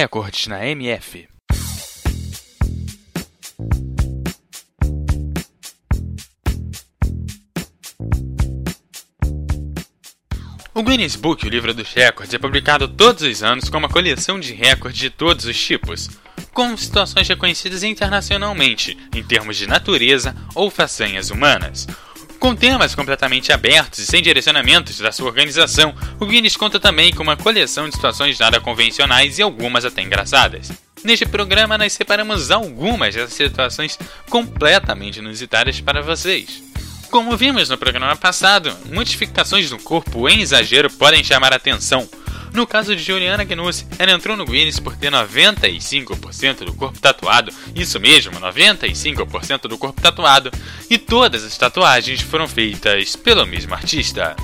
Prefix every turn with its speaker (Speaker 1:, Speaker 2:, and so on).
Speaker 1: Recordes na MF. O Guinness Book, o livro dos recordes, é publicado todos os anos com uma coleção de recordes de todos os tipos, com situações reconhecidas internacionalmente, em termos de natureza ou façanhas humanas. Com temas completamente abertos e sem direcionamentos da sua organização, o Guinness conta também com uma coleção de situações nada convencionais e algumas até engraçadas. Neste programa, nós separamos algumas dessas situações completamente inusitadas para vocês. Como vimos no programa passado, modificações no corpo em exagero podem chamar a atenção. No caso de Juliana Gnussi, ela entrou no Guinness por ter 95% do corpo tatuado, isso mesmo, 95% do corpo tatuado, e todas as tatuagens foram feitas pelo mesmo artista.